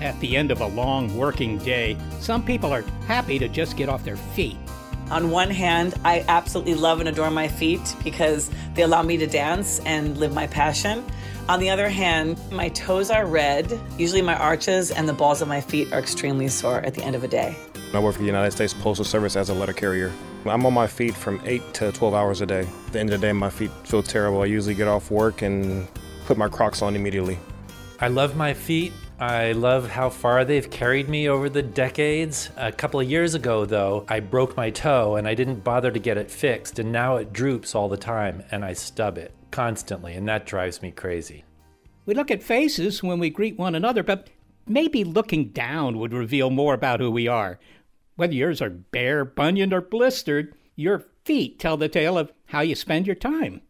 At the end of a long working day, some people are happy to just get off their feet. On one hand, I absolutely love and adore my feet because they allow me to dance and live my passion. On the other hand, my toes are red. Usually, my arches and the balls of my feet are extremely sore at the end of a day. I work for the United States Postal Service as a letter carrier. I'm on my feet from 8 to 12 hours a day. At the end of the day, my feet feel terrible. I usually get off work and put my Crocs on immediately. I love my feet. I love how far they've carried me over the decades. A couple of years ago, though, I broke my toe and I didn't bother to get it fixed, and now it droops all the time and I stub it constantly, and that drives me crazy. We look at faces when we greet one another, but maybe looking down would reveal more about who we are. Whether yours are bare, bunioned, or blistered, your feet tell the tale of how you spend your time.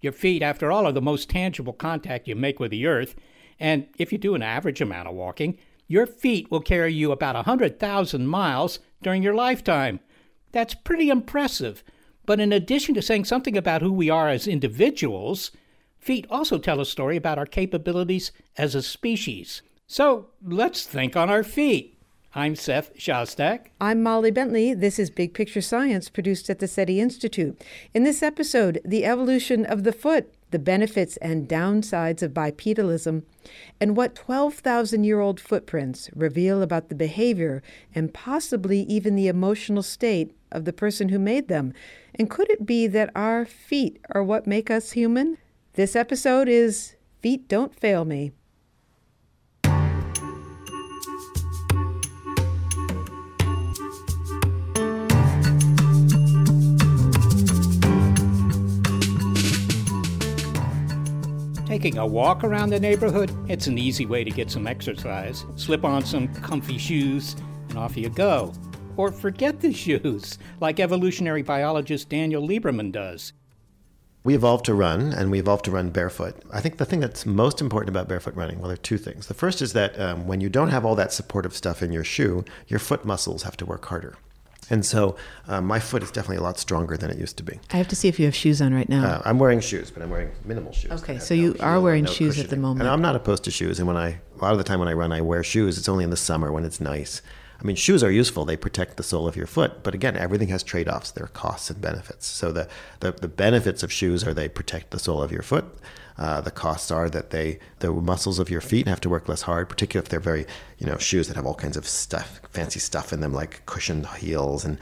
Your feet, after all, are the most tangible contact you make with the earth, and if you do an average amount of walking, your feet will carry you about a 100,000 miles during your lifetime. That's pretty impressive. But in addition to saying something about who we are as individuals, feet also tell a story about our capabilities as a species. So let's think on our feet. I'm Seth Shostak. I'm Molly Bentley. This is Big Picture Science, produced at the SETI Institute. In this episode, the evolution of the foot, the benefits and downsides of bipedalism, and what 12,000 year old footprints reveal about the behavior and possibly even the emotional state of the person who made them. And could it be that our feet are what make us human? This episode is Feet Don't Fail Me. Taking a walk around the neighborhood, it's an easy way to get some exercise. Slip on some comfy shoes, and off you go. Or forget the shoes, like evolutionary biologist Daniel Lieberman does. We evolved to run, and we evolved to run barefoot. I think the thing that's most important about barefoot running, well, there are two things. The first is that um, when you don't have all that supportive stuff in your shoe, your foot muscles have to work harder. And so uh, my foot is definitely a lot stronger than it used to be. I have to see if you have shoes on right now. Uh, I'm wearing shoes, but I'm wearing minimal shoes. Okay, so you are wearing no shoes at the moment. And I'm not opposed to shoes. And when I, a lot of the time when I run, I wear shoes. It's only in the summer when it's nice. I mean, shoes are useful. They protect the sole of your foot. But again, everything has trade offs. There are costs and benefits. So the, the, the benefits of shoes are they protect the sole of your foot. Uh, the costs are that they the muscles of your feet have to work less hard, particularly if they're very you know shoes that have all kinds of stuff, fancy stuff in them, like cushioned heels and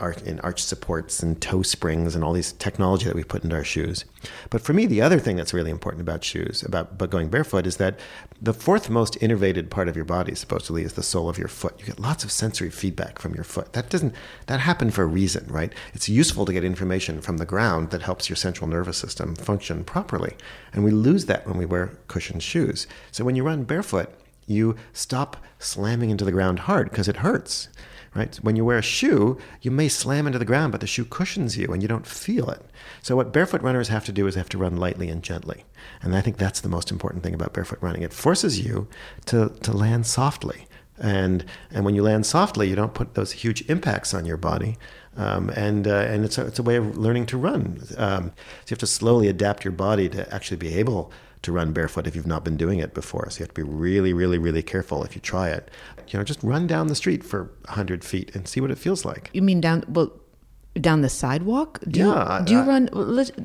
arch, and arch supports and toe springs and all these technology that we put into our shoes. But for me, the other thing that's really important about shoes, about but going barefoot, is that the fourth most innervated part of your body supposedly is the sole of your foot. You get lots of sensory feedback from your foot. That doesn't that happened for a reason, right? It's useful to get information from the ground that helps your central nervous system function properly, and we lose that when we wear cushioned shoes. So when you run barefoot, you stop slamming into the ground hard because it hurts right? When you wear a shoe, you may slam into the ground, but the shoe cushions you and you don't feel it. So what barefoot runners have to do is have to run lightly and gently. And I think that's the most important thing about barefoot running. It forces you to, to land softly. And, and when you land softly, you don't put those huge impacts on your body. Um, and uh, and it's a, it's a way of learning to run. Um, so you have to slowly adapt your body to actually be able to run barefoot if you've not been doing it before. So you have to be really, really, really careful if you try it. You know, just run down the street for 100 feet and see what it feels like. You mean down, well, down the sidewalk? Do Yeah, You, do you I- run?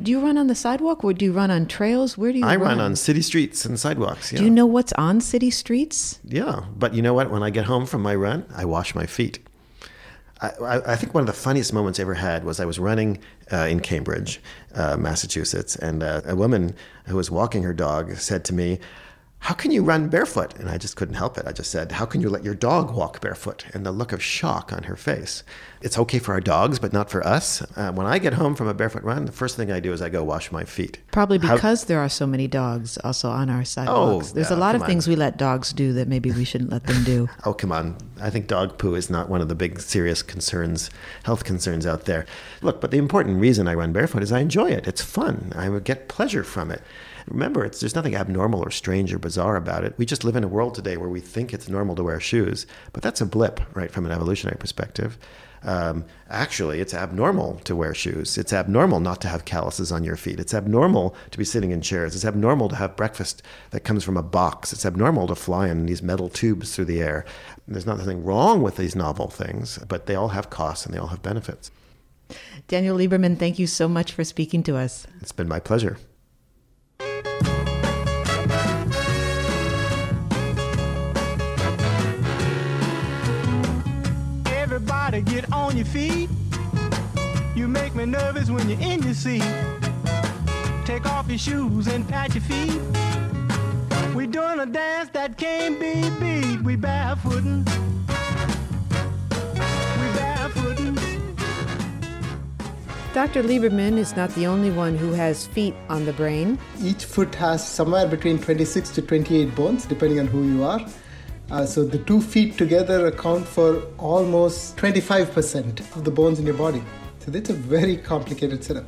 Do you run on the sidewalk, or do you run on trails? Where do you run? I run? run on city streets and sidewalks. Yeah. Do you know what's on city streets? Yeah, but you know what? When I get home from my run, I wash my feet. I, I, think one of the funniest moments I ever had was I was running uh, in Cambridge, uh, Massachusetts, and uh, a woman who was walking her dog said to me, how can you run barefoot? And I just couldn't help it. I just said, How can you let your dog walk barefoot? And the look of shock on her face. It's okay for our dogs, but not for us. Uh, when I get home from a barefoot run, the first thing I do is I go wash my feet. Probably How- because there are so many dogs also on our sidewalks. There's a lot of come things on. we let dogs do that maybe we shouldn't let them do. Oh, come on. I think dog poo is not one of the big serious concerns, health concerns out there. Look, but the important reason I run barefoot is I enjoy it. It's fun. I would get pleasure from it. Remember, it's, there's nothing abnormal or strange or bizarre about it. We just live in a world today where we think it's normal to wear shoes, but that's a blip, right, from an evolutionary perspective. Um, actually, it's abnormal to wear shoes. It's abnormal not to have calluses on your feet. It's abnormal to be sitting in chairs. It's abnormal to have breakfast that comes from a box. It's abnormal to fly in these metal tubes through the air. There's nothing wrong with these novel things, but they all have costs and they all have benefits. Daniel Lieberman, thank you so much for speaking to us. It's been my pleasure. Everybody get on your feet. You make me nervous when you're in your seat. Take off your shoes and pat your feet. We doing a dance that can't be beat. We barefootin'. We barefootin'. Dr. Lieberman is not the only one who has feet on the brain. Each foot has somewhere between 26 to 28 bones, depending on who you are. Uh, so the two feet together account for almost 25% of the bones in your body. So that's a very complicated setup.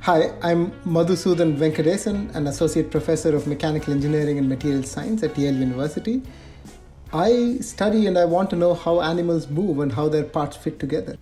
Hi, I'm Madhusudan Venkadesan, an associate professor of mechanical engineering and materials science at Yale University. I study and I want to know how animals move and how their parts fit together.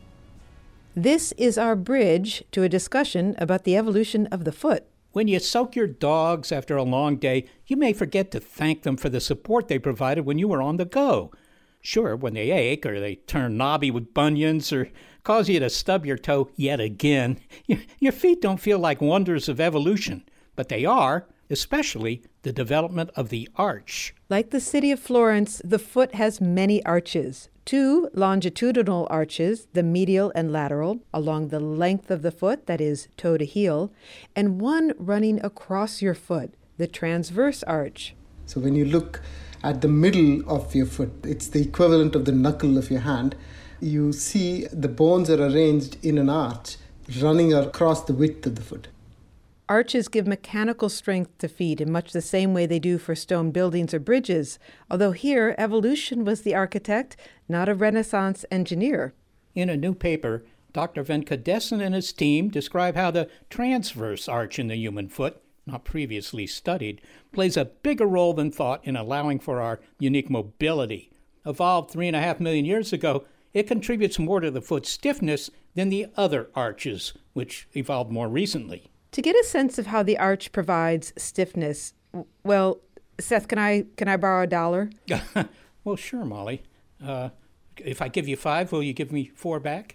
This is our bridge to a discussion about the evolution of the foot. When you soak your dogs after a long day, you may forget to thank them for the support they provided when you were on the go. Sure, when they ache or they turn knobby with bunions or cause you to stub your toe yet again, your, feet don't feel like wonders of evolution, but they are, especially the development of the arch. Like the city of Florence, the foot has many arches. Two longitudinal arches, the medial and lateral, along the length of the foot, that is, toe to heel, and one running across your foot, the transverse arch. So when you look at the middle of your foot, it's the equivalent of the knuckle of your hand. You see the bones are arranged in an arch running across the width of the foot. Arches give mechanical strength to feet in much the same way they do for stone buildings or bridges, although here evolution was the architect, not a Renaissance engineer. In a new paper, Dr. Venkadesan and his team describe how the transverse arch in the human foot, not previously studied, plays a bigger role than thought in allowing for our unique mobility. Evolved three and a half million years ago, it contributes more to the foot's stiffness than the other arches, which evolved more recently. To get a sense of how the arch provides stiffness, well, Seth, can I can I borrow a dollar? well, sure, Molly. Uh, if I give you five, will you give me four back?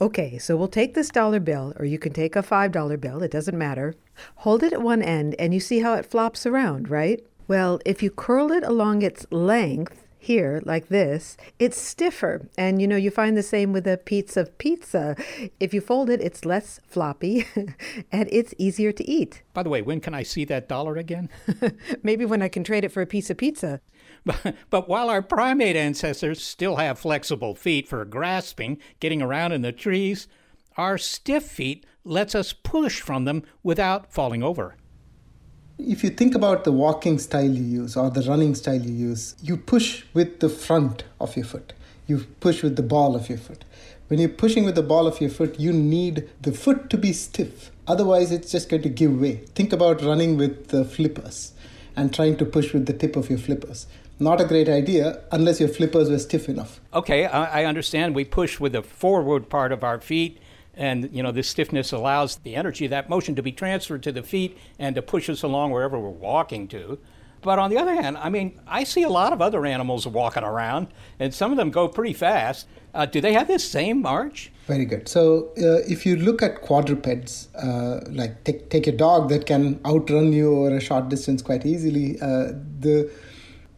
Okay, so we'll take this dollar bill, or you can take a five dollar bill, it doesn't matter. Hold it at one end, and you see how it flops around, right? Well, if you curl it along its length, here, like this, it's stiffer. And you know, you find the same with a piece of pizza. If you fold it, it's less floppy and it's easier to eat. By the way, when can I see that dollar again? Maybe when I can trade it for a piece of pizza. But, but while our primate ancestors still have flexible feet for grasping, getting around in the trees, our stiff feet lets us push from them without falling over. If you think about the walking style you use or the running style you use, you push with the front of your foot. You push with the ball of your foot. When you're pushing with the ball of your foot, you need the foot to be stiff. Otherwise, it's just going to give way. Think about running with the flippers and trying to push with the tip of your flippers. Not a great idea unless your flippers were stiff enough. Okay, I, understand we push with the forward part of our feet And, you know, this stiffness allows the energy of that motion to be transferred to the feet and to push us along wherever we're walking to. But on the other hand, I mean, I see a lot of other animals walking around, and some of them go pretty fast. Uh, do they have this same march? Very good. So, uh, if you look at quadrupeds, uh, like take, take a dog that can outrun you over a short distance quite easily, uh, the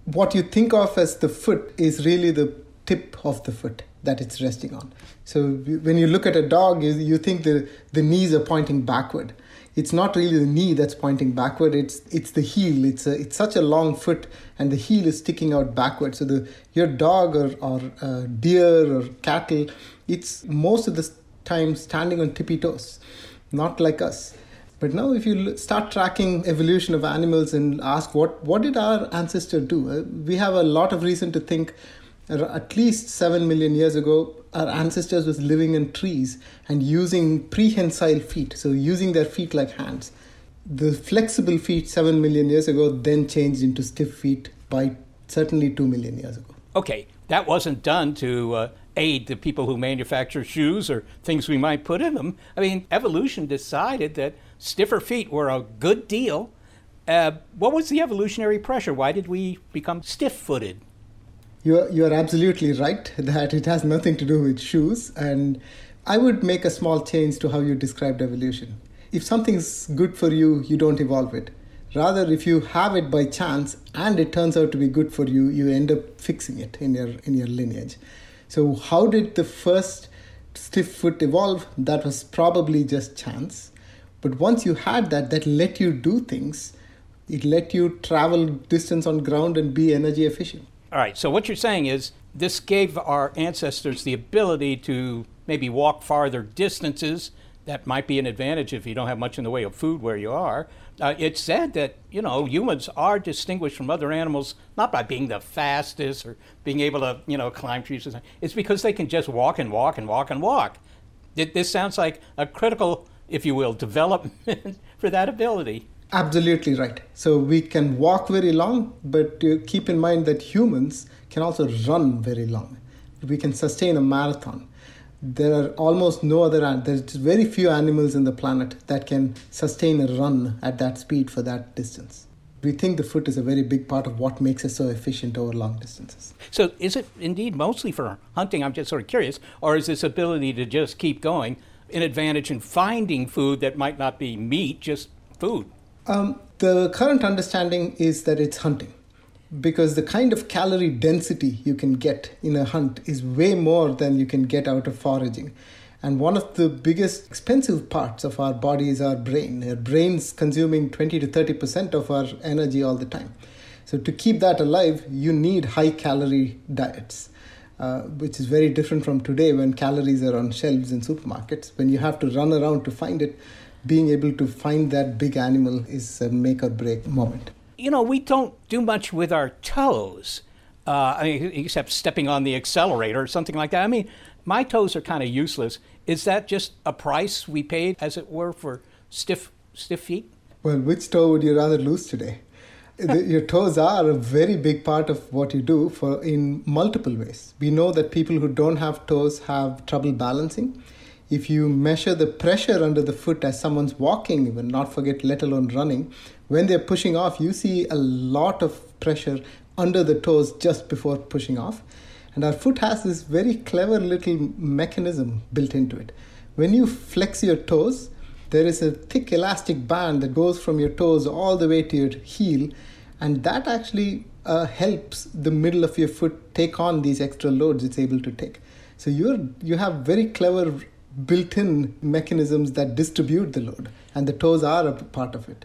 what you think of as the foot is really the tip of the foot that it's resting on. So, when you look at a dog, you, you think the, the knees are pointing backward. It's not really the knee that's pointing backward it's it's the heel. It's a, it's such a long foot and the heel is sticking out backward. So the your dog or or uh, deer or cattle it's most of the time standing on tippy toes not like us. But now if you start tracking evolution of animals and ask what what did our ancestor do? Uh, we have a lot of reason to think at least 7 million years ago our ancestors was living in trees and using prehensile feet so using their feet like hands. The flexible feet 7 million years ago then changed into stiff feet by certainly 2 million years ago. Okay that wasn't done to uh, aid the people who manufacture shoes or things we might put in them. I mean evolution decided that stiffer feet were a good deal. Uh, what was the evolutionary pressure? Why did we become stiff-footed you're, you're absolutely right that it has nothing to do with shoes. And I would make a small change to how you described evolution. If something's good for you, you don't evolve it. Rather, if you have it by chance and it turns out to be good for you, you end up fixing it in your in your lineage. So, how did the first stiff foot evolve? That was probably just chance. But once you had that, that let you do things. It let you travel distance on ground and be energy efficient. All right, so what you're saying is this gave our ancestors the ability to maybe walk farther distances. That might be an advantage if you don't have much in the way of food where you are. Uh, it's said that you know humans are distinguished from other animals not by being the fastest or being able to you know climb trees. It's because they can just walk and walk and walk and walk. This sounds like a critical, if you will, development for that ability. Absolutely right. So we can walk very long, but uh, keep in mind that humans can also run very long. We can sustain a marathon. There are almost no other, there's very few animals in the planet that can sustain a run at that speed for that distance. We think the foot is a very big part of what makes us so efficient over long distances. So, is it indeed mostly for hunting? I'm just sort of curious, or is this ability to just keep going an advantage in finding food that might not be meat, just food? Um, the current understanding is that it's hunting because the kind of calorie density you can get in a hunt is way more than you can get out of foraging. And one of the biggest expensive parts of our body is our brain. Our brain's consuming 20 to 30% of our energy all the time. So, to keep that alive, you need high calorie diets, uh, which is very different from today when calories are on shelves in supermarkets. When you have to run around to find it, being able to find that big animal is a make or break moment. You know, we don't do much with our toes, uh, I mean, except stepping on the accelerator or something like that. I mean, my toes are kind of useless. Is that just a price we paid, as it were, for stiff stiff feet? Well, which toe would you rather lose today? your toes are a very big part of what you do for in multiple ways. We know that people who don't have toes have trouble balancing if you measure the pressure under the foot as someone's walking, even not forget, let alone running, when they're pushing off, you see a lot of pressure under the toes just before pushing off. And our foot has this very clever little mechanism built into it. When you flex your toes, there is a thick elastic band that goes from your toes all the way to your heel, and that actually uh, helps the middle of your foot take on these extra loads it's able to take. So you're you have very clever built-in mechanisms that distribute the load, and the toes are a part of it.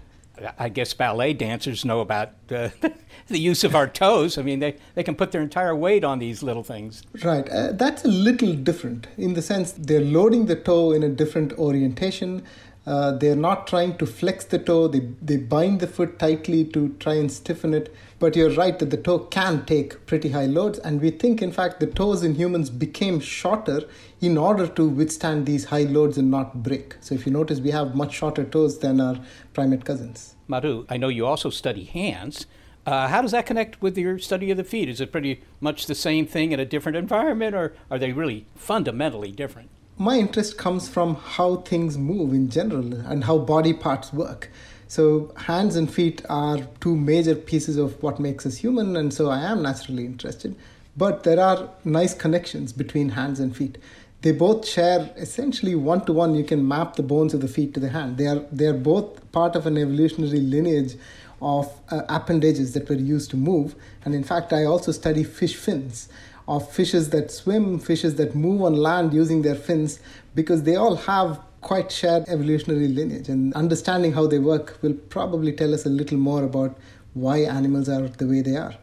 I guess ballet dancers know about uh, the use of our toes. I mean, they, they can put their entire weight on these little things. Right. Uh, that's a little different in the sense they're loading the toe in a different orientation. Uh, they're not trying to flex the toe, they, they bind the foot tightly to try and stiffen it. But you're right that the toe can take pretty high loads, and we think, in fact, the toes in humans became shorter in order to withstand these high loads and not break. So, if you notice, we have much shorter toes than our primate cousins. Madhu, I know you also study hands. Uh, how does that connect with your study of the feet? Is it pretty much the same thing in a different environment, or are they really fundamentally different? my interest comes from how things move in general and how body parts work. So, hands and feet are two major pieces of what makes us human, and so I am naturally interested. But there are nice connections between hands and feet. They both share essentially one to one. You can map the bones of the feet to the hand. They are they are both part of an evolutionary lineage of uh, appendages that were used to move. And in fact, I also study fish fins of fishes that swim, fishes that move on land using their fins, because they all have quite shared evolutionary lineage. And understanding how they work will probably tell us a little more about why animals are the way they are.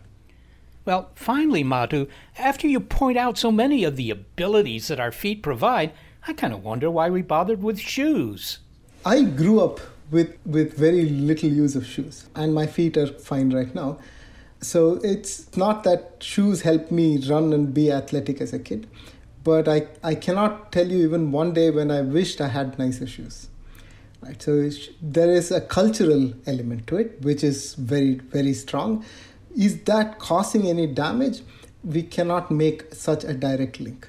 Well, finally, Madhu, after you point out so many of the abilities that our feet provide, I kind of wonder why we bothered with shoes. I grew up with, with very little use of shoes, and my feet are fine right now. So it's not that shoes helped me run and be athletic as a kid, but I, I cannot tell you even one day when I wished I had nicer shoes. Right, so there is a cultural element to it, which is very, very strong is that causing any damage? We cannot make such a direct link.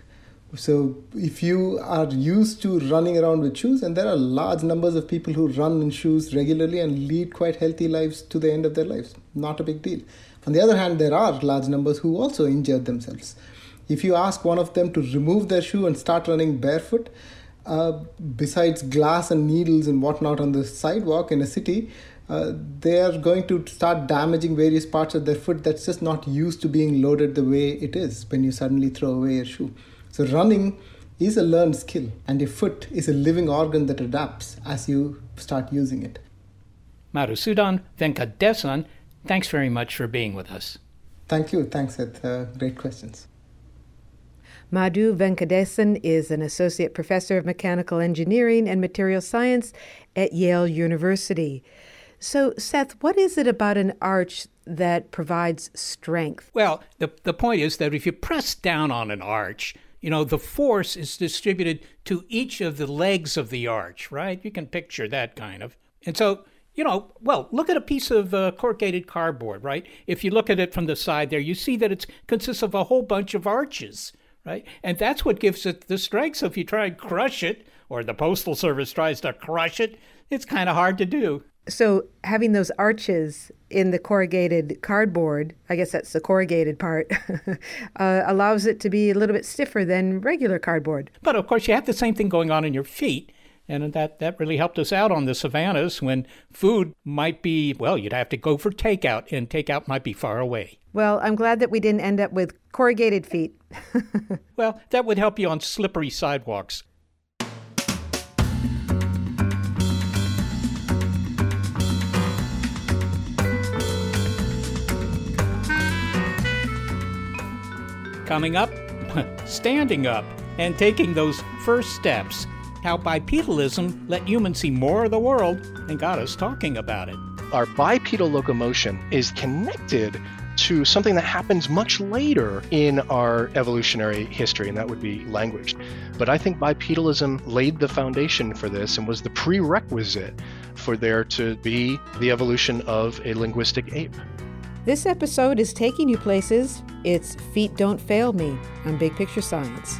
So, if you are used to running around with shoes, and there are large numbers of people who run in shoes regularly and lead quite healthy lives to the end of their lives, not a big deal. On the other hand, there are large numbers who also injure themselves. If you ask one of them to remove their shoe and start running barefoot, uh, besides glass and needles and whatnot on the sidewalk in a city, uh, they are going to start damaging various parts of their foot that's just not used to being loaded the way it is when you suddenly throw away your shoe. So, running is a learned skill, and your foot is a living organ that adapts as you start using it. Madhusudan Venkadesan, thanks very much for being with us. Thank you. Thanks, Ed. Uh, great questions. Madhu Venkadesan is an associate professor of mechanical engineering and material science at Yale University. So, Seth, what is it about an arch that provides strength? Well, the, the point is that if you press down on an arch, you know, the force is distributed to each of the legs of the arch, right? You can picture that kind of. And so, you know, well, look at a piece of uh, corrugated cardboard, right? If you look at it from the side there, you see that it consists of a whole bunch of arches, right? And that's what gives it the strength. So if you try and crush it, or the Postal Service tries to crush it, it's kind of hard to do. So having those arches in the corrugated cardboard, I guess that's the corrugated part, uh, allows it to be a little bit stiffer than regular cardboard. But of course, you have the same thing going on in your feet. And that, that really helped us out on the savannas when food might be, well, you'd have to go for takeout, and takeout might be far away. Well, I'm glad that we didn't end up with corrugated feet. well, that would help you on slippery sidewalks. Coming up, standing up and taking those first steps. How bipedalism let humans see more of the world and got us talking about it. Our bipedal locomotion is connected to something that happens much later in our evolutionary history, and that would be language. But I think bipedalism laid the foundation for this and was the prerequisite for there to be the evolution of a linguistic ape. This episode is taking you places. It's Feet Don't Fail Me on Big Picture Science.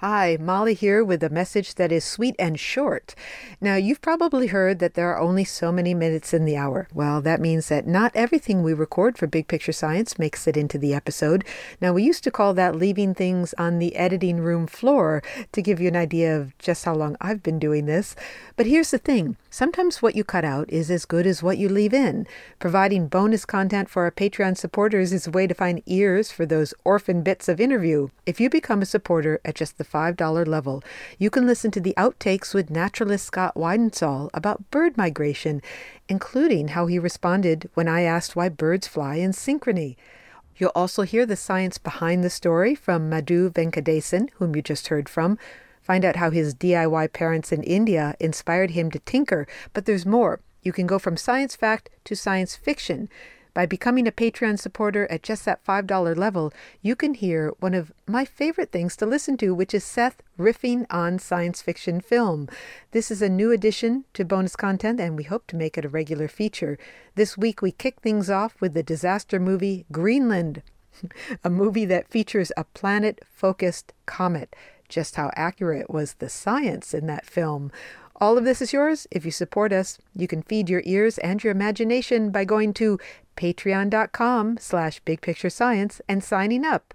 Hi, Molly here with a message that is sweet and short. Now, you've probably heard that there are only so many minutes in the hour. Well, that means that not everything we record for Big Picture Science makes it into the episode. Now, we used to call that leaving things on the editing room floor to give you an idea of just how long I've been doing this. But here's the thing Sometimes what you cut out is as good as what you leave in. Providing bonus content for our Patreon supporters is a way to find ears for those orphan bits of interview. If you become a supporter at just the $5 level, you can listen to the outtakes with naturalist Scott Weidensaul about bird migration, including how he responded when I asked why birds fly in synchrony. You'll also hear the science behind the story from Madhu Venkadesan, whom you just heard from. Find out how his DIY parents in India inspired him to tinker. But there's more. You can go from science fact to science fiction. By becoming a Patreon supporter at just that $5 level, you can hear one of my favorite things to listen to, which is Seth riffing on science fiction film. This is a new addition to bonus content, and we hope to make it a regular feature. This week, we kick things off with the disaster movie Greenland, a movie that features a planet focused comet. Just how accurate was the science in that film? All of this is yours if you support us. You can feed your ears and your imagination by going to patreon.com slash bigpicturescience and signing up.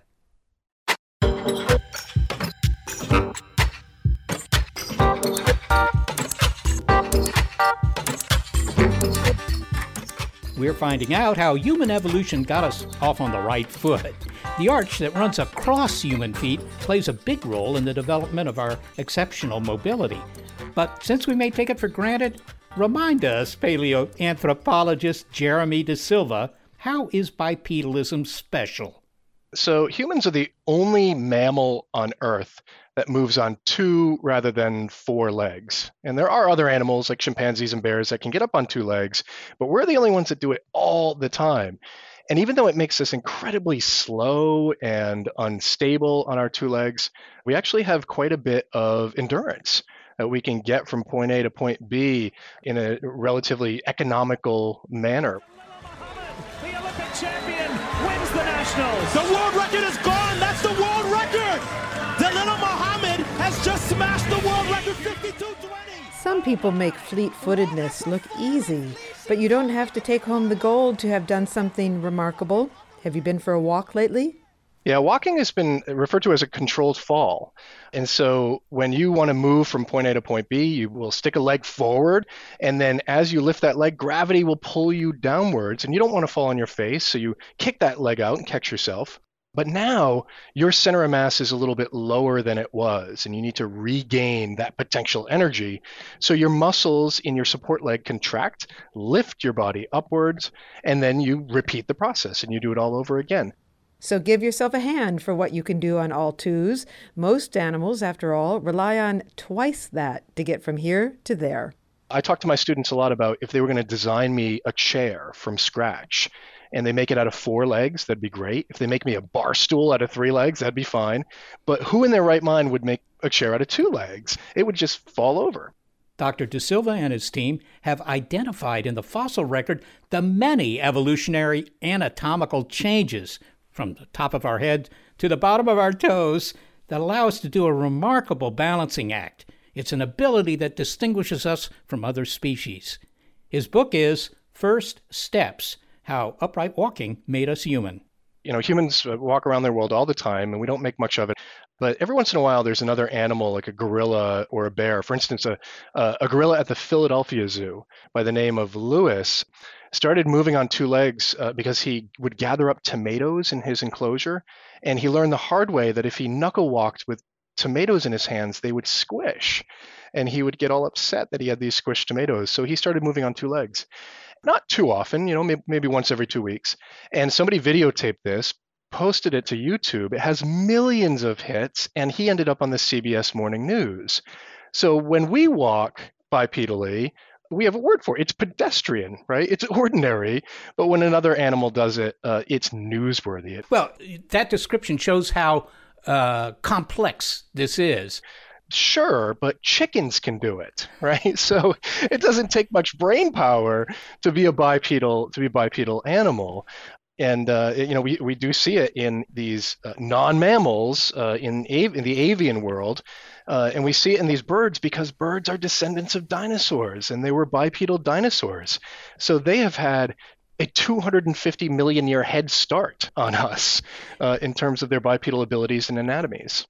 We're finding out how human evolution got us off on the right foot. The arch that runs across human feet plays a big role in the development of our exceptional mobility. But since we may take it for granted, remind us, paleoanthropologist Jeremy De Silva, how is bipedalism special? So, humans are the only mammal on Earth that moves on two rather than four legs. And there are other animals like chimpanzees and bears that can get up on two legs, but we're the only ones that do it all the time. And even though it makes us incredibly slow and unstable on our two legs, we actually have quite a bit of endurance that we can get from point A to point B in a relatively economical manner. The Olympic champion wins the nationals. The world record is gone. Some people make fleet footedness look easy, but you don't have to take home the gold to have done something remarkable. Have you been for a walk lately? Yeah, walking has been referred to as a controlled fall. And so when you want to move from point A to point B, you will stick a leg forward. And then as you lift that leg, gravity will pull you downwards. And you don't want to fall on your face. So you kick that leg out and catch yourself. But now your center of mass is a little bit lower than it was, and you need to regain that potential energy. So your muscles in your support leg contract, lift your body upwards, and then you repeat the process and you do it all over again. So give yourself a hand for what you can do on all twos. Most animals, after all, rely on twice that to get from here to there. I talk to my students a lot about if they were going to design me a chair from scratch and they make it out of four legs, that'd be great. If they make me a bar stool out of three legs, that'd be fine. But who in their right mind would make a chair out of two legs? It would just fall over. Dr. De Silva and his team have identified in the fossil record the many evolutionary anatomical changes from the top of our head to the bottom of our toes that allow us to do a remarkable balancing act. It's an ability that distinguishes us from other species. His book is First Steps How Upright Walking Made Us Human. You know, humans uh, walk around their world all the time and we don't make much of it. But every once in a while, there's another animal like a gorilla or a bear. For instance, a, a gorilla at the Philadelphia Zoo by the name of Lewis started moving on two legs uh, because he would gather up tomatoes in his enclosure. And he learned the hard way that if he knuckle walked with tomatoes in his hands, they would squish. And he would get all upset that he had these squished tomatoes. So he started moving on two legs. Not too often, you know, maybe once every two weeks. And somebody videotaped this, posted it to YouTube. It has millions of hits, and he ended up on the CBS Morning News. So when we walk bipedally, we have a word for it. It's pedestrian, right? It's ordinary, but when another animal does it, uh, it's newsworthy. Well, that description shows how uh, complex this is. Sure, but chickens can do it, right? So it doesn't take much brain power to be a bipedal to be a bipedal animal. And uh, you know we, we do see it in these uh, non-mammals uh, in, av- in the avian world uh, and we see it in these birds because birds are descendants of dinosaurs and they were bipedal dinosaurs. So they have had a 250 million year head start on us uh, in terms of their bipedal abilities and anatomies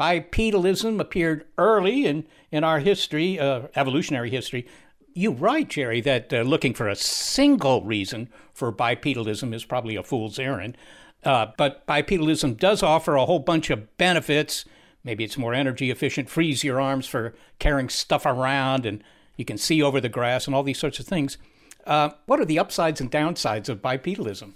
bipedalism appeared early in, in our history uh, evolutionary history You're right, Jerry, that uh, looking for a single reason for bipedalism is probably a fool's errand. Uh, but bipedalism does offer a whole bunch of benefits. Maybe it's more energy efficient, frees your arms for carrying stuff around, and you can see over the grass and all these sorts of things. Uh, what are the upsides and downsides of bipedalism?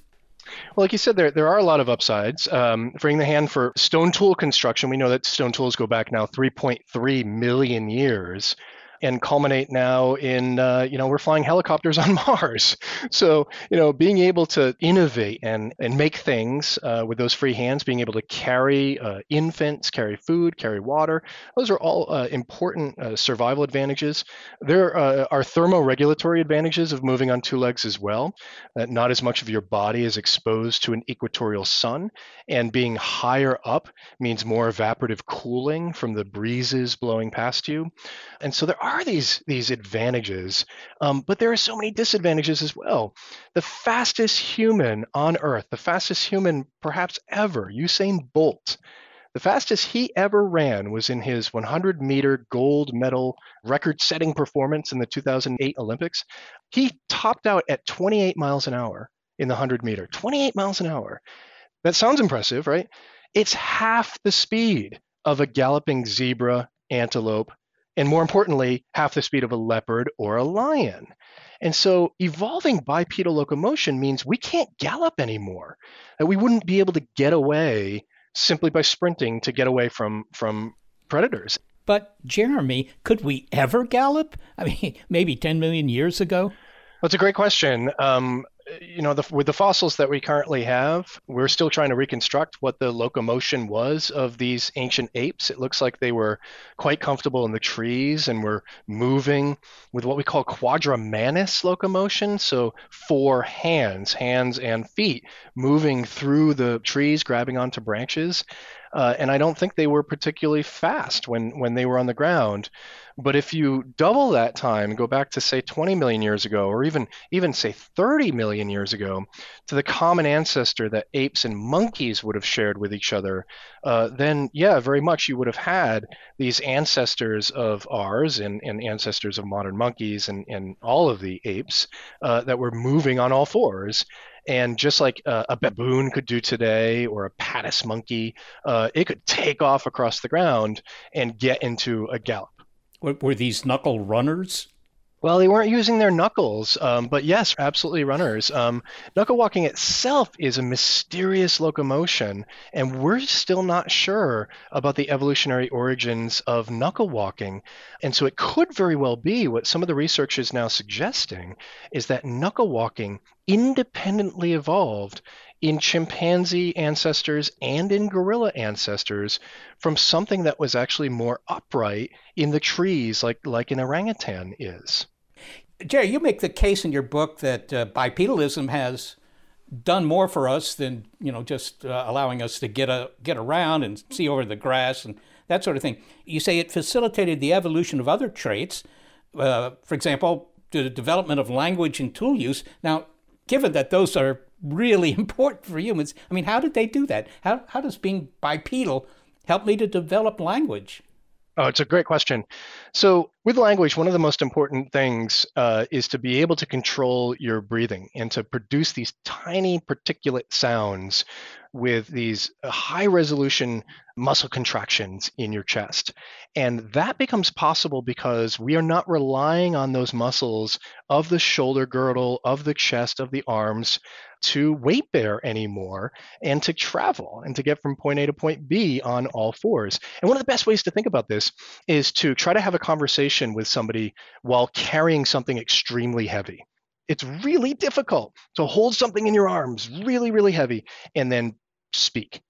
Well, like you said, there there are a lot of upsides. Um, freeing the hand for stone tool construction, we know that stone tools go back now 3.3 million years and culminate now in uh, you know we're flying helicopters on Mars. So you know being able to innovate and and make things uh, with those free hands, being able to carry uh, infants, carry food, carry water, those are all uh, important uh, survival advantages. There uh, are thermoregulatory advantages of moving on two legs as well. Not as much of your body is exposed to an equatorial sun, and being higher up means more evaporative cooling from the breezes blowing past you. And so there are are these these advantages, um, but there are so many disadvantages as well. The fastest human on Earth, the fastest human perhaps ever, Usain Bolt. The fastest he ever ran was in his 100 meter gold medal record setting performance in the 2008 Olympics. He topped out at 28 miles an hour in the 100 meter. 28 miles an hour. That sounds impressive, right? It's half the speed of a galloping zebra, antelope, and more importantly, half the speed of a leopard or a lion. And so evolving bipedal locomotion means we can't gallop anymore. That we wouldn't be able to get away simply by sprinting to get away from from predators. But Jeremy, could we ever gallop? I mean, maybe 10 million years ago? That's a great question. Um, you know, the, with the fossils that we currently have, we're still trying to reconstruct what the locomotion was of these ancient apes. It looks like they were quite comfortable in the trees and were moving with what we call quadrumanous locomotion. So, four hands, hands and feet, moving through the trees, grabbing onto branches. Uh, and I don't think they were particularly fast when, when they were on the ground. But if you double that time go back to say 20 million years ago, or even even say 30 million years ago, to the common ancestor that apes and monkeys would have shared with each other, uh, then yeah, very much you would have had these ancestors of ours and, and ancestors of modern monkeys and, and all of the apes uh, that were moving on all fours. And just like a baboon could do today, or a patas monkey, uh, it could take off across the ground and get into a gallop. Were these knuckle runners? Well, they weren't using their knuckles, um, but yes, absolutely runners. Um, knuckle walking itself is a mysterious locomotion, and we're still not sure about the evolutionary origins of knuckle walking. And so it could very well be what some of the research is now suggesting is that knuckle walking independently evolved in chimpanzee ancestors and in gorilla ancestors from something that was actually more upright in the trees like like an orangutan is. Jerry, you make the case in your book that uh, bipedalism has done more for us than you know just uh, allowing us to get a get around and see over the grass and that sort of thing. You say it facilitated the evolution of other traits, uh, for example, the development of language and tool use. Now, given that those are really important for humans, I mean, how did they do that? How how does being bipedal help me to develop language? Oh, it's a great question. So, with language, one of the most important things uh, is to be able to control your breathing and to produce these tiny particulate sounds with these high resolution muscle contractions in your chest. And that becomes possible because we are not relying on those muscles of the shoulder girdle, of the chest, of the arms to weight bear anymore and to travel and to get from point A to point B on all fours. And one of the best ways to think about this is to try to have a conversation with somebody while carrying something extremely heavy. It's really difficult to hold something in your arms, really, really heavy, and then speak.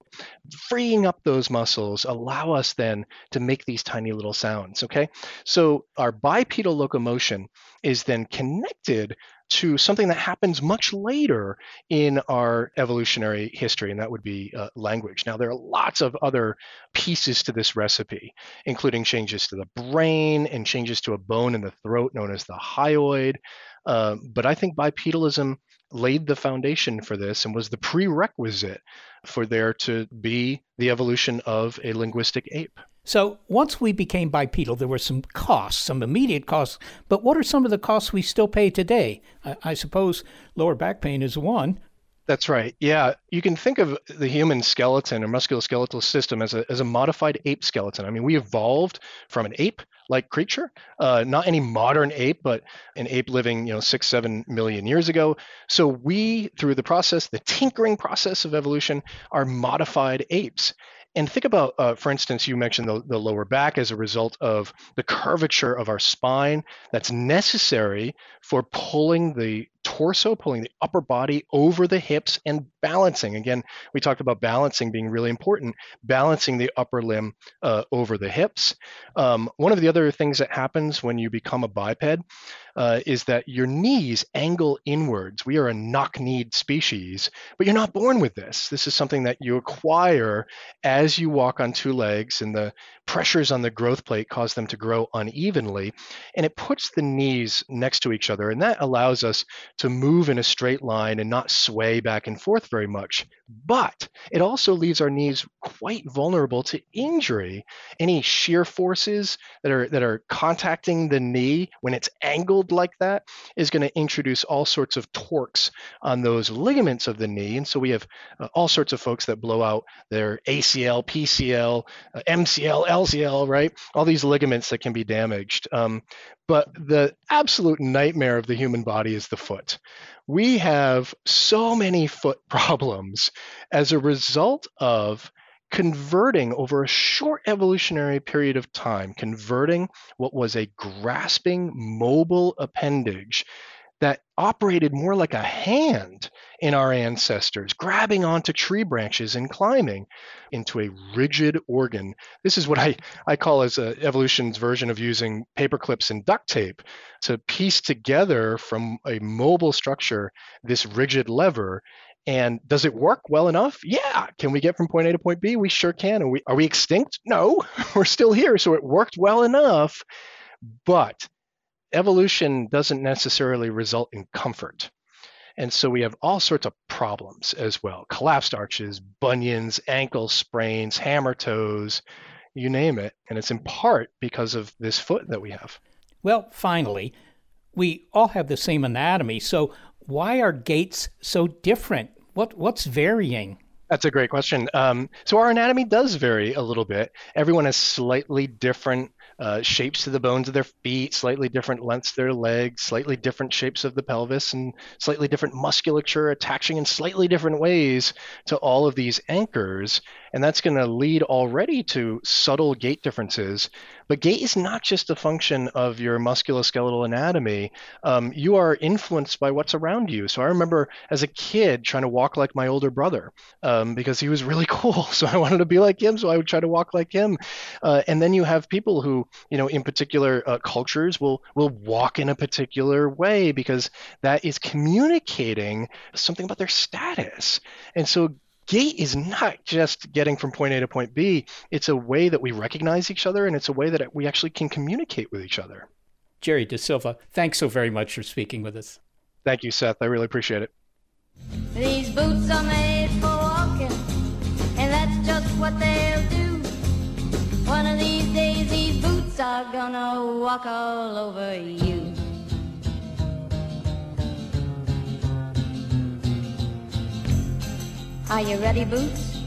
Freeing up those muscles allow us then to make these tiny little sounds. Okay. So our bipedal locomotion is then connected to something that happens much later in our evolutionary history, and that would be uh, language. Now, there are lots of other pieces to this recipe, including changes to the brain and changes to a bone in the throat known as the hyoid. Uh, but I think bipedalism laid the foundation for this and was the prerequisite for there to be the evolution of a linguistic ape. So once we became bipedal, there were some costs, some immediate costs. But what are some of the costs we still pay today? I, I suppose lower back pain is one. That's right. Yeah, you can think of the human skeleton or musculoskeletal system as a as a modified ape skeleton. I mean, we evolved from an ape-like creature, uh, not any modern ape, but an ape living, you know, six, seven million years ago. So we, through the process, the tinkering process of evolution, are modified apes. And think about, uh, for instance, you mentioned the, the lower back as a result of the curvature of our spine that's necessary for pulling the torso, pulling the upper body over the hips and balancing. Again, we talked about balancing being really important, balancing the upper limb uh, over the hips. Um, one of the other things that happens when you become a biped uh, is that your knees angle inwards. We are a knock kneed species, but you're not born with this. This is something that you acquire as you walk on two legs, and the pressures on the growth plate cause them to grow unevenly. And it puts the knees next to each other, and that allows us to move in a straight line and not sway back and forth very much. But it also leaves our knees quite vulnerable to injury. Any shear forces that are that are contacting the knee when it's angled like that is going to introduce all sorts of torques on those ligaments of the knee. And so we have uh, all sorts of folks that blow out their ACL, PCL, uh, MCL, LCL, right? All these ligaments that can be damaged. Um, but the absolute nightmare of the human body is the foot. We have so many foot problems as a result of converting over a short evolutionary period of time, converting what was a grasping mobile appendage that operated more like a hand in our ancestors, grabbing onto tree branches and climbing into a rigid organ. This is what I, I call as a evolution's version of using paper clips and duct tape to piece together from a mobile structure this rigid lever. And does it work well enough? Yeah. Can we get from point A to point B? We sure can. Are we, are we extinct? No, we're still here. So it worked well enough. But evolution doesn't necessarily result in comfort. And so we have all sorts of problems as well collapsed arches, bunions, ankle sprains, hammer toes, you name it. And it's in part because of this foot that we have. Well, finally, we all have the same anatomy. So why are gaits so different? What, what's varying? That's a great question. Um, so our anatomy does vary a little bit. Everyone has slightly different uh, shapes to the bones of their feet, slightly different lengths to their legs, slightly different shapes of the pelvis, and slightly different musculature attaching in slightly different ways to all of these anchors. And that's going to lead already to subtle gait differences. But gait is not just a function of your musculoskeletal anatomy. Um, you are influenced by what's around you. So I remember as a kid trying to walk like my older brother um, because he was really cool. So I wanted to be like him. So I would try to walk like him. Uh, and then you have people who, you know, in particular uh, cultures will will walk in a particular way because that is communicating something about their status. And so gait is not just getting from point A to point B. It's a way that we recognize each other and it's a way that we actually can communicate with each other. Jerry DeSilva, thanks so very much for speaking with us. Thank you, Seth. I really appreciate it. These boots are made for walking, and that's just what they'll do. One of these days, these boots are gonna walk all over you. Are you ready, Boots?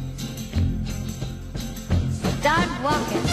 Start walking.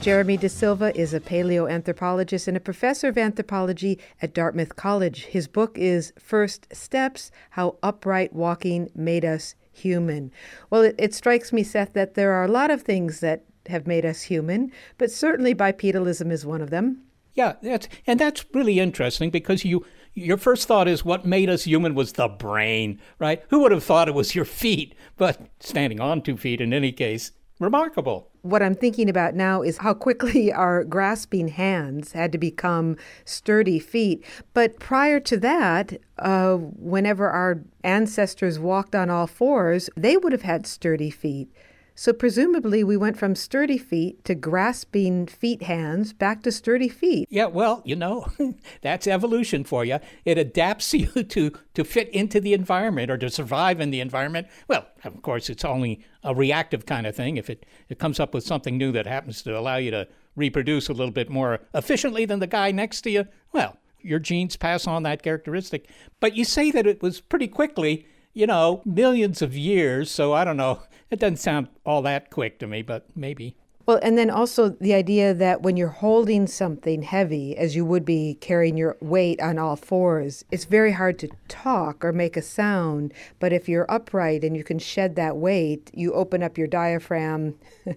Jeremy DeSilva is a paleoanthropologist and a professor of anthropology at Dartmouth College. His book is First Steps How Upright Walking Made Us Human. Well, it, it strikes me, Seth, that there are a lot of things that have made us human, but certainly bipedalism is one of them. Yeah, that's and that's really interesting because you your first thought is what made us human was the brain, right? Who would have thought it was your feet? But standing on two feet in any case, remarkable. What I'm thinking about now is how quickly our grasping hands had to become sturdy feet. But prior to that, uh, whenever our ancestors walked on all fours, they would have had sturdy feet. So presumably we went from sturdy feet to grasping feet hands back to sturdy feet. Yeah, well, you know, that's evolution for you. It adapts you to to fit into the environment or to survive in the environment. Well, of course, it's only a reactive kind of thing. If it, it comes up with something new that happens to allow you to reproduce a little bit more efficiently than the guy next to you, well, your genes pass on that characteristic. But you say that it was pretty quickly you know, millions of years. So I don't know. It doesn't sound all that quick to me, but maybe. Well, and then also the idea that when you're holding something heavy, as you would be carrying your weight on all fours, it's very hard to talk or make a sound. But if you're upright and you can shed that weight, you open up your diaphragm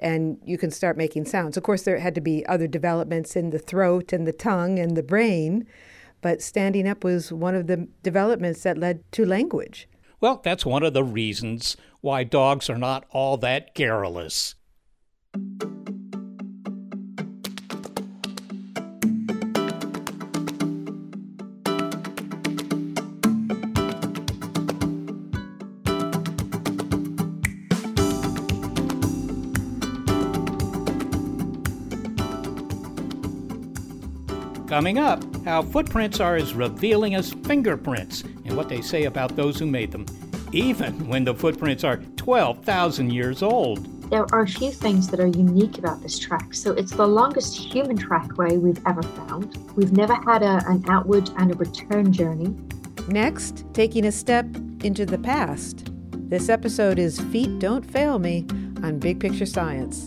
and you can start making sounds. Of course, there had to be other developments in the throat and the tongue and the brain but standing up was one of the developments that led to language. Well, that's one of the reasons why dogs are not all that garrulous. Coming up, how footprints are as revealing as fingerprints and what they say about those who made them, even when the footprints are 12,000 years old. There are a few things that are unique about this track. So, it's the longest human trackway we've ever found. We've never had a, an outward and a return journey. Next, taking a step into the past. This episode is Feet Don't Fail Me on Big Picture Science.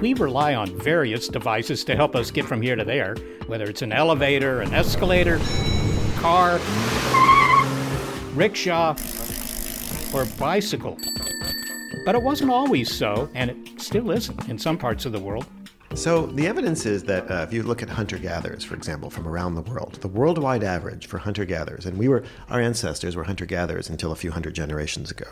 We rely on various devices to help us get from here to there, whether it's an elevator, an escalator, car, rickshaw, or bicycle. But it wasn't always so, and it still isn't in some parts of the world. So, the evidence is that uh, if you look at hunter gatherers, for example, from around the world, the worldwide average for hunter gatherers, and we were, our ancestors were hunter gatherers until a few hundred generations ago,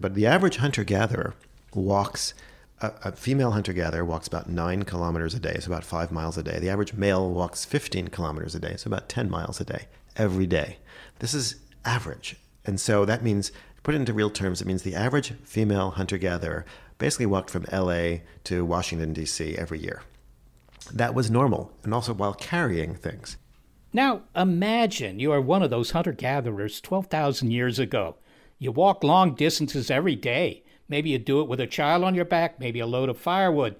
but the average hunter gatherer walks, a, a female hunter gatherer walks about nine kilometers a day, so about five miles a day. The average male walks 15 kilometers a day, so about 10 miles a day, every day. This is average. And so that means, put it into real terms, it means the average female hunter gatherer basically walked from LA to Washington, D.C. every year. That was normal, and also while carrying things. Now, imagine you are one of those hunter gatherers 12,000 years ago. You walk long distances every day. Maybe you do it with a child on your back, maybe a load of firewood.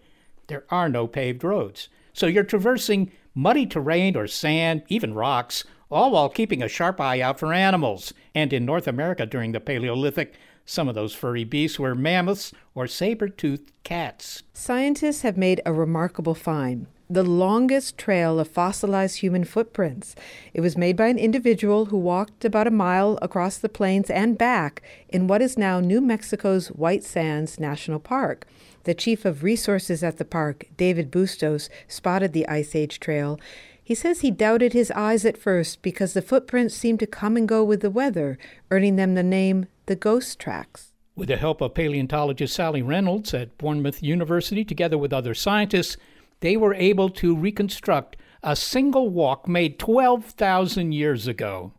There are no paved roads. So you're traversing muddy terrain or sand, even rocks, all while keeping a sharp eye out for animals. And in North America during the Paleolithic, some of those furry beasts were mammoths or saber toothed cats. Scientists have made a remarkable find the longest trail of fossilized human footprints. It was made by an individual who walked about a mile across the plains and back in what is now New Mexico's White Sands National Park. The chief of resources at the park, David Bustos, spotted the Ice Age trail. He says he doubted his eyes at first because the footprints seemed to come and go with the weather, earning them the name the ghost tracks. With the help of paleontologist Sally Reynolds at Bournemouth University, together with other scientists, they were able to reconstruct a single walk made 12,000 years ago.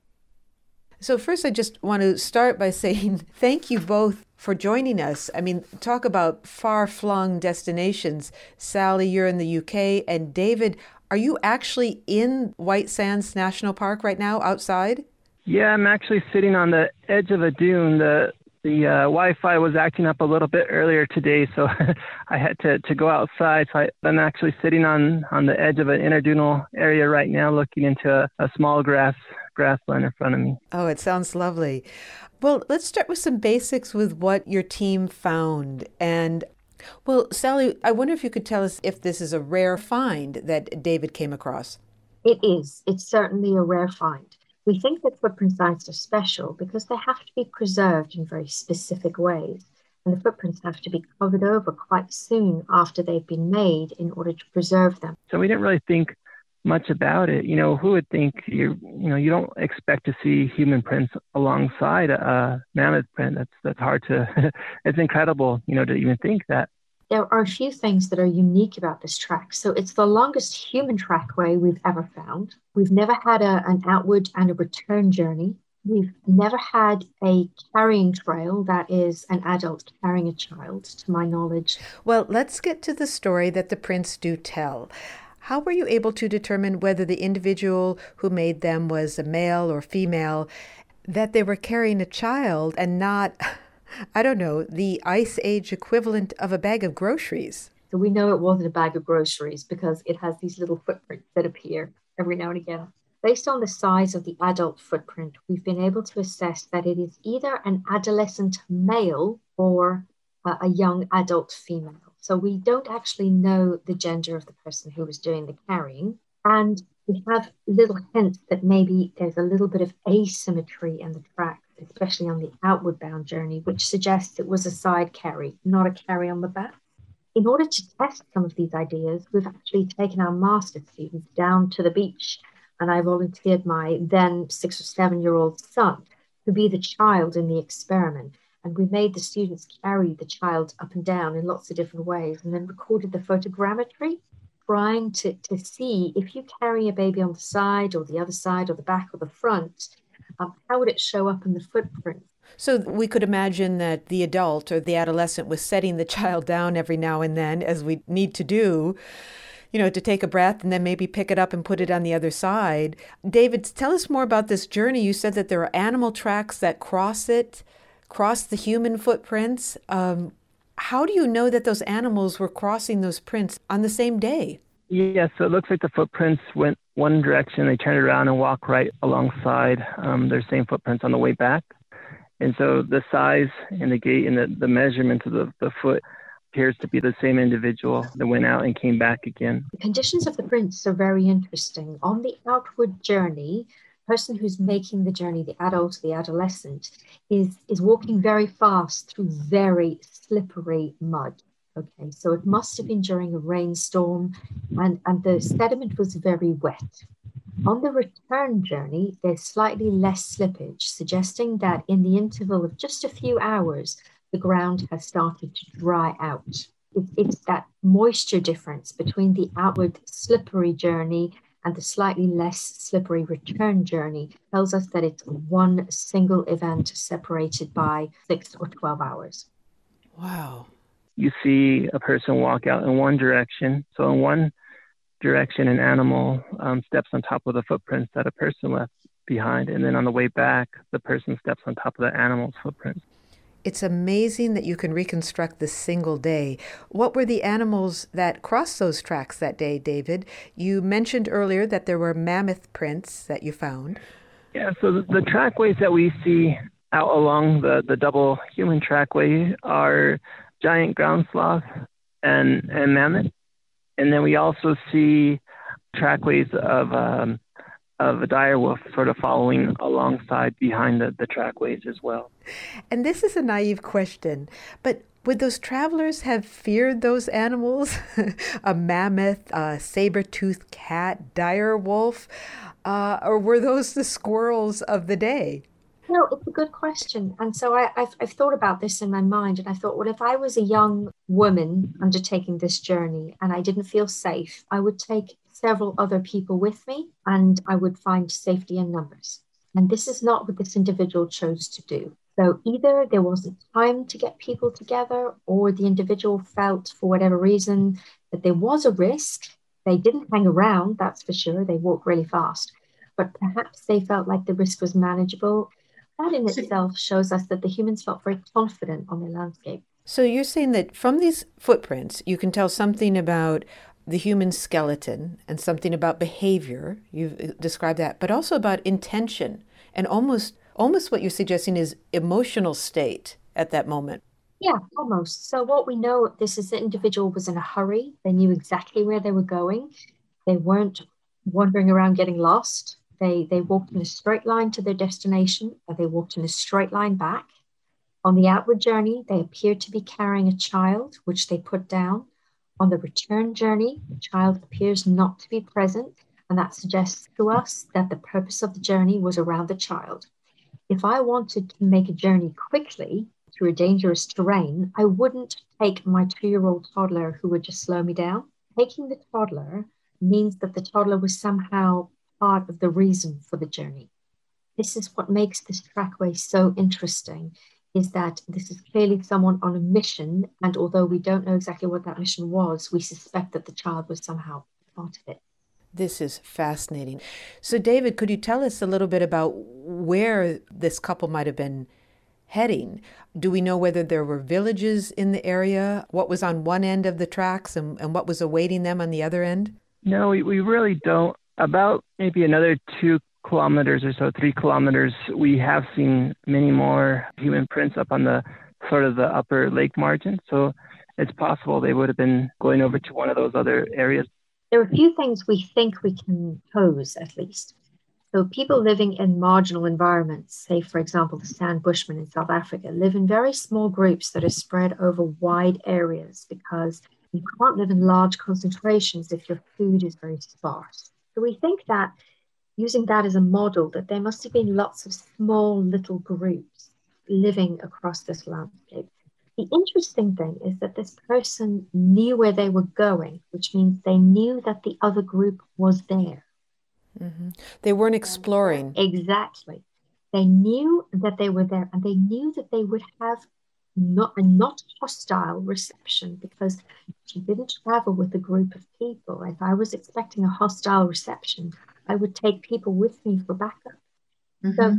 So, first, I just want to start by saying thank you both for joining us. I mean, talk about far flung destinations. Sally, you're in the UK, and David, are you actually in White Sands National Park right now outside? Yeah, I'm actually sitting on the edge of a dune. The the uh, Wi-Fi was acting up a little bit earlier today, so I had to, to go outside. So I, am actually sitting on, on the edge of an interdunal area right now, looking into a, a small grass grassland in front of me. Oh, it sounds lovely. Well, let's start with some basics with what your team found. And well, Sally, I wonder if you could tell us if this is a rare find that David came across. It is. It's certainly a rare find. We think that footprint sites are special because they have to be preserved in very specific ways. And the footprints have to be covered over quite soon after they've been made in order to preserve them. So we didn't really think much about it. You know, who would think you you know you don't expect to see human prints alongside a mammoth print. That's that's hard to. it's incredible, you know, to even think that there are a few things that are unique about this track. So it's the longest human trackway we've ever found. We've never had a, an outward and a return journey. We've never had a carrying trail that is an adult carrying a child, to my knowledge. Well, let's get to the story that the prints do tell. How were you able to determine whether the individual who made them was a male or female, that they were carrying a child and not I don't know, the ice age equivalent of a bag of groceries. So we know it wasn't a bag of groceries because it has these little footprints that appear every now and again. Based on the size of the adult footprint, we've been able to assess that it is either an adolescent male or a young adult female. So we don't actually know the gender of the person who was doing the carrying. And we have little hints that maybe there's a little bit of asymmetry in the track especially on the outward bound journey, which suggests it was a side carry, not a carry on the back. In order to test some of these ideas, we've actually taken our master students down to the beach, and I volunteered my then six or seven year old son to be the child in the experiment. And we made the students carry the child up and down in lots of different ways and then recorded the photogrammetry, trying to, to see if you carry a baby on the side or the other side or the back or the front, um, how would it show up in the footprint? So we could imagine that the adult or the adolescent was setting the child down every now and then, as we need to do, you know, to take a breath and then maybe pick it up and put it on the other side. David, tell us more about this journey. You said that there are animal tracks that cross it, cross the human footprints. Um, how do you know that those animals were crossing those prints on the same day? Yes, so it looks like the footprints went one direction. They turned around and walk right alongside um, their same footprints on the way back. And so the size and the gait and the, the measurements of the, the foot appears to be the same individual that went out and came back again. The conditions of the prints are very interesting. On the outward journey, person who's making the journey, the adult, the adolescent, is, is walking very fast through very slippery mud. Okay, so it must have been during a rainstorm and, and the sediment was very wet. On the return journey, there's slightly less slippage, suggesting that in the interval of just a few hours, the ground has started to dry out. It, it's that moisture difference between the outward slippery journey and the slightly less slippery return journey tells us that it's one single event separated by six or 12 hours. Wow you see a person walk out in one direction. So in one direction, an animal um, steps on top of the footprints that a person left behind, and then on the way back, the person steps on top of the animal's footprints. It's amazing that you can reconstruct this single day. What were the animals that crossed those tracks that day, David? You mentioned earlier that there were mammoth prints that you found. Yeah, so the, the trackways that we see out along the, the double human trackway are giant ground sloth and, and mammoth. And then we also see trackways of um, of a dire wolf sort of following alongside behind the, the trackways as well. And this is a naive question, but would those travelers have feared those animals? a mammoth, a saber-toothed cat, dire wolf? Uh, or were those the squirrels of the day? No, it's a good question. And so I, have I've thought about this in my mind, and I thought, well, if I was a young woman undertaking this journey and I didn't feel safe, I would take several other people with me and I would find safety in numbers. And this is not what this individual chose to do. So either there wasn't time to get people together, or the individual felt, for whatever reason, that there was a risk. They didn't hang around, that's for sure. They walked really fast. But perhaps they felt like the risk was manageable That in itself shows us that the humans felt very confident on their landscape. So you're saying that from these footprints, you can tell something about the human skeleton and something about behavior. You've uh, described that, but also about intention and almost almost what you're suggesting is emotional state at that moment. Yeah, almost. So what we know this is the individual was in a hurry. They knew exactly where they were going. They weren't wandering around getting lost. They they walked in a straight line to their destination, or they walked in a straight line back. On the outward journey, they appeared to be carrying a child, which they put down. On the return journey, the child appears not to be present, and that suggests to us that the purpose of the journey was around the child. If I wanted to make a journey quickly through a dangerous terrain, I wouldn't take my two year old toddler who would just slow me down. Taking the toddler means that the toddler was somehow part of the reason for the journey. This is what makes this trackway so interesting is that this is clearly someone on a mission and although we don't know exactly what that mission was we suspect that the child was somehow part of it. This is fascinating. So david could you tell us a little bit about where this couple might have been heading? Do we know whether there were villages in the area? What was on one end of the tracks and, and what was awaiting them on the other end? No we, we really don't about maybe another two kilometers or so, three kilometers, we have seen many more human prints up on the sort of the upper lake margin. So it's possible they would have been going over to one of those other areas. There are a few things we think we can pose, at least. So, people living in marginal environments, say, for example, the San Bushmen in South Africa, live in very small groups that are spread over wide areas because you can't live in large concentrations if your food is very sparse. So, we think that using that as a model, that there must have been lots of small little groups living across this landscape. The interesting thing is that this person knew where they were going, which means they knew that the other group was there. Mm-hmm. They weren't exploring. Exactly. They knew that they were there and they knew that they would have not a not hostile reception because she didn't travel with a group of people. If I was expecting a hostile reception, I would take people with me for backup. Mm-hmm. So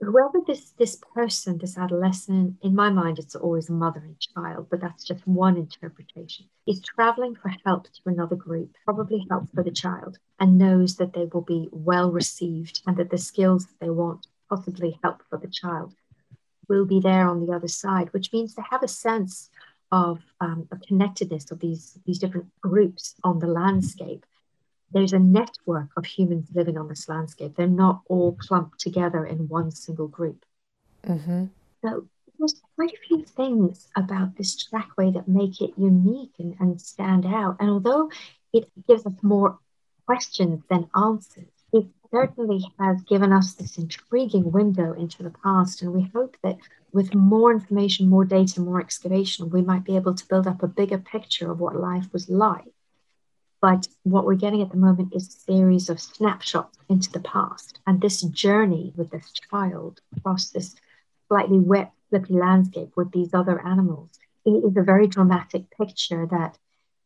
whoever this this person, this adolescent, in my mind, it's always a mother and child, but that's just one interpretation, is traveling for help to another group, probably help for the child, and knows that they will be well received and that the skills that they want, possibly help for the child, will be there on the other side, which means they have a sense of um, a connectedness of these these different groups on the landscape there's a network of humans living on this landscape. They're not all clumped together in one single group. Mm-hmm. So there's quite a few things about this trackway that make it unique and, and stand out. And although it gives us more questions than answers, it certainly has given us this intriguing window into the past. And we hope that with more information, more data, more excavation, we might be able to build up a bigger picture of what life was like but what we're getting at the moment is a series of snapshots into the past. And this journey with this child across this slightly wet, slippy landscape with these other animals is a very dramatic picture that,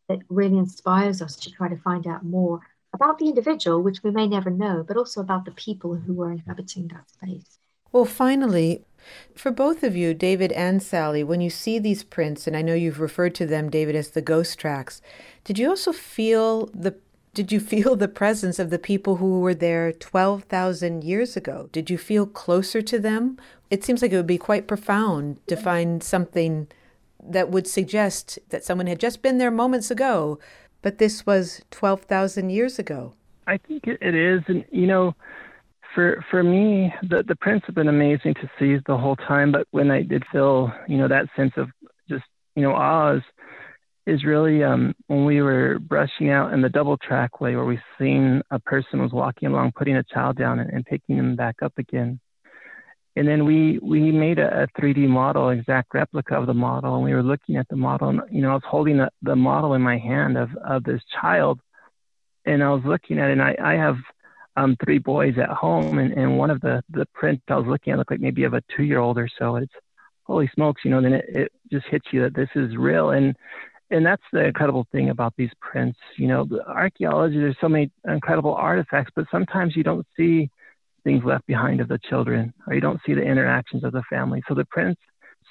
that really inspires us to try to find out more about the individual, which we may never know, but also about the people who were inhabiting that space. Well, finally, for both of you, David and Sally, when you see these prints, and I know you've referred to them, David, as the ghost tracks, did you also feel the did you feel the presence of the people who were there 12,000 years ago? Did you feel closer to them? It seems like it would be quite profound to find something that would suggest that someone had just been there moments ago, but this was 12,000 years ago. I think it is. And, you know, for for me, the the prints have been amazing to see the whole time. But when I did feel, you know, that sense of just, you know, awe is really um, when we were brushing out in the double trackway where we seen a person was walking along, putting a child down and, and picking them back up again. And then we we made a, a 3D model, exact replica of the model, and we were looking at the model. And you know, I was holding the, the model in my hand of of this child, and I was looking at it. And I, I have um, three boys at home, and, and one of the the print I was looking at looked like maybe of a two year old or so. It's holy smokes, you know. Then it, it just hits you that this is real, and and that's the incredible thing about these prints. You know, the archaeology. There's so many incredible artifacts, but sometimes you don't see things left behind of the children, or you don't see the interactions of the family. So the prints,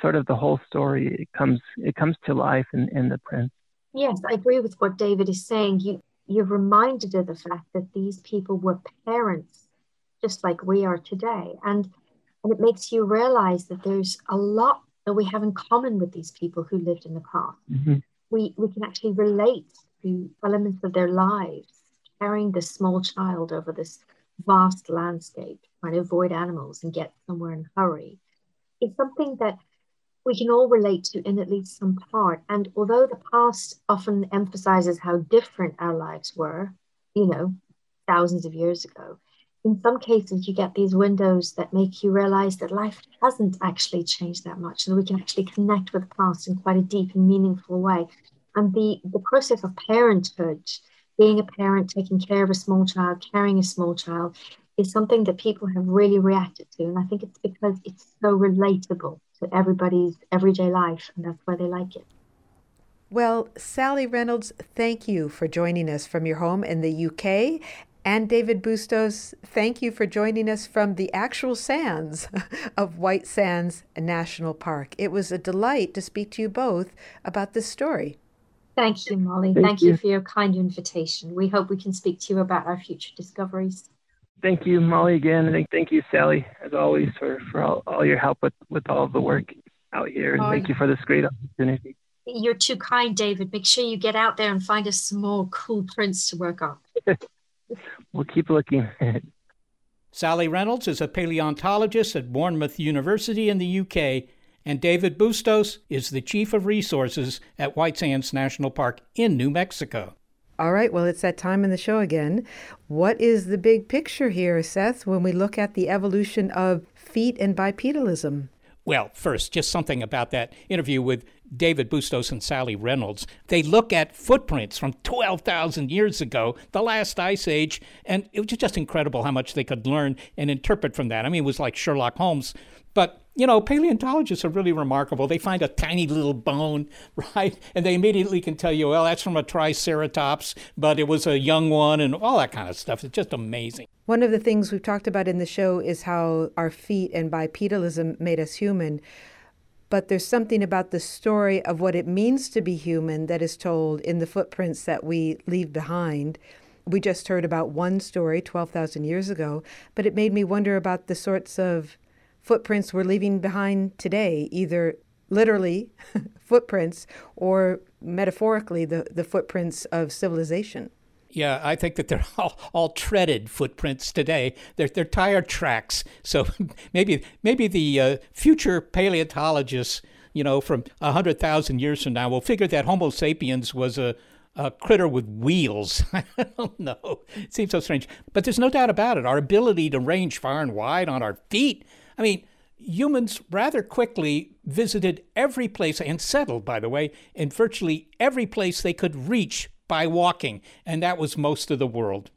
sort of the whole story, it comes it comes to life in, in the prints. Yes, I agree with what David is saying. You you're reminded of the fact that these people were parents, just like we are today, and and it makes you realize that there's a lot that we have in common with these people who lived in the past. Mm-hmm. We we can actually relate to elements of their lives, carrying this small child over this vast landscape, trying to avoid animals and get somewhere in a hurry. It's something that we can all relate to in at least some part. And although the past often emphasizes how different our lives were, you know, thousands of years ago, in some cases you get these windows that make you realize that life hasn't actually changed that much and we can actually connect with the past in quite a deep and meaningful way. And the, the process of parenthood, being a parent, taking care of a small child, carrying a small child, is something that people have really reacted to. And I think it's because it's so relatable to everybody's everyday life, and that's why they like it. Well, Sally Reynolds, thank you for joining us from your home in the UK. And David Bustos, thank you for joining us from the actual sands of White Sands National Park. It was a delight to speak to you both about this story. Thank you, Molly. Thank Thank, you. you. for your kind invitation. We hope we can speak to you about our future discoveries. Thank you, Molly, again. And thank you, Sally, as always, for, for all, all your help with, with all of the work out here. And Oh, thank you for this great opportunity. You're too kind, David. Make sure you get out there and find us some more cool prints to work on. We'll keep looking. Sally Reynolds is a paleontologist at Bournemouth University in the UK, and David Bustos is the Chief of Resources at White Sands National Park in New Mexico. All right, well, it's that time in the show again. What is the big picture here, Seth, when we look at the evolution of feet and bipedalism? Well, first, just something about that interview with David Bustos and Sally Reynolds. They look at footprints from 12,000 years ago, the last ice age, and it was just incredible how much they could learn and interpret from that. I mean, it was like Sherlock Holmes. But, you know, paleontologists are really remarkable. They find a tiny little bone, right? And they immediately can tell you, well, that's from a Triceratops, but it was a young one, and all that kind of stuff. It's just amazing. One of the things we've talked about in the show is how our feet and bipedalism made us human. But there's something about the story of what it means to be human that is told in the footprints that we leave behind. We just heard about one story 12,000 years ago, but it made me wonder about the sorts of footprints we're leaving behind today, either literally footprints or metaphorically the, the footprints of civilization. Yeah, I think that they're all, all treaded footprints today. They're, they're tire tracks. So maybe maybe the uh, future paleontologists, you know, from 100,000 years from now will figure that Homo sapiens was a, a critter with wheels. I don't know. It seems so strange. But there's no doubt about it. Our ability to range far and wide on our feet. I mean, humans rather quickly visited every place and settled, by the way, in virtually every place they could reach by walking, and that was most of the world.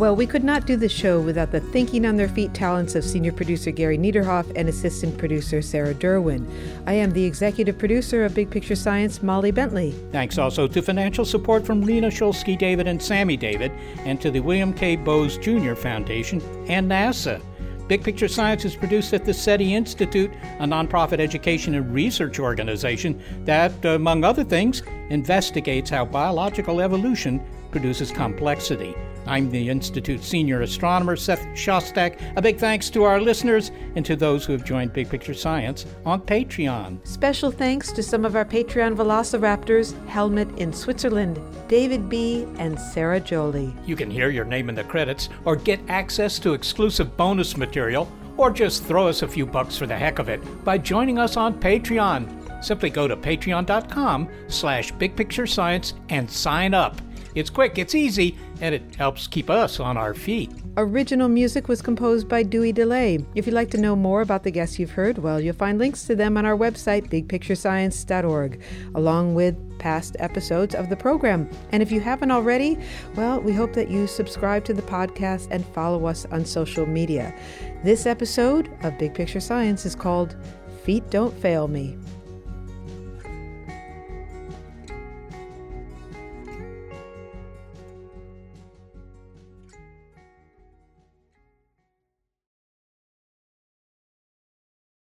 Well, we could not do the show without the thinking on their feet talents of senior producer Gary Niederhoff and assistant producer Sarah Derwin. I am the executive producer of Big Picture Science, Molly Bentley. Thanks also to financial support from Lena Shulsky David and Sammy David, and to the William K. Bowes Jr. Foundation and NASA. Big Picture Science is produced at the SETI Institute, a nonprofit education and research organization that, among other things, investigates how biological evolution produces complexity. I'm the Institute's senior astronomer, Seth Shostak. A big thanks to our listeners and to those who have joined Big Picture Science on Patreon. Special thanks to some of our Patreon velociraptors Helmut in Switzerland, David B., and Sarah Jolie. You can hear your name in the credits or get access to exclusive bonus material or just throw us a few bucks for the heck of it by joining us on Patreon. Simply go to patreon.com slash bigpicturescience and sign up. It's quick, it's easy, and it helps keep us on our feet. Original music was composed by Dewey Dellay. If you'd like to know more about the guests you've heard, well, you'll find links to them on our website, bigpicturescience.org, along with past episodes of the program. And if you haven't already, well, we hope that you subscribe to the podcast and follow us on social media. This episode of Big Picture Science is called Feet Don't Fail Me.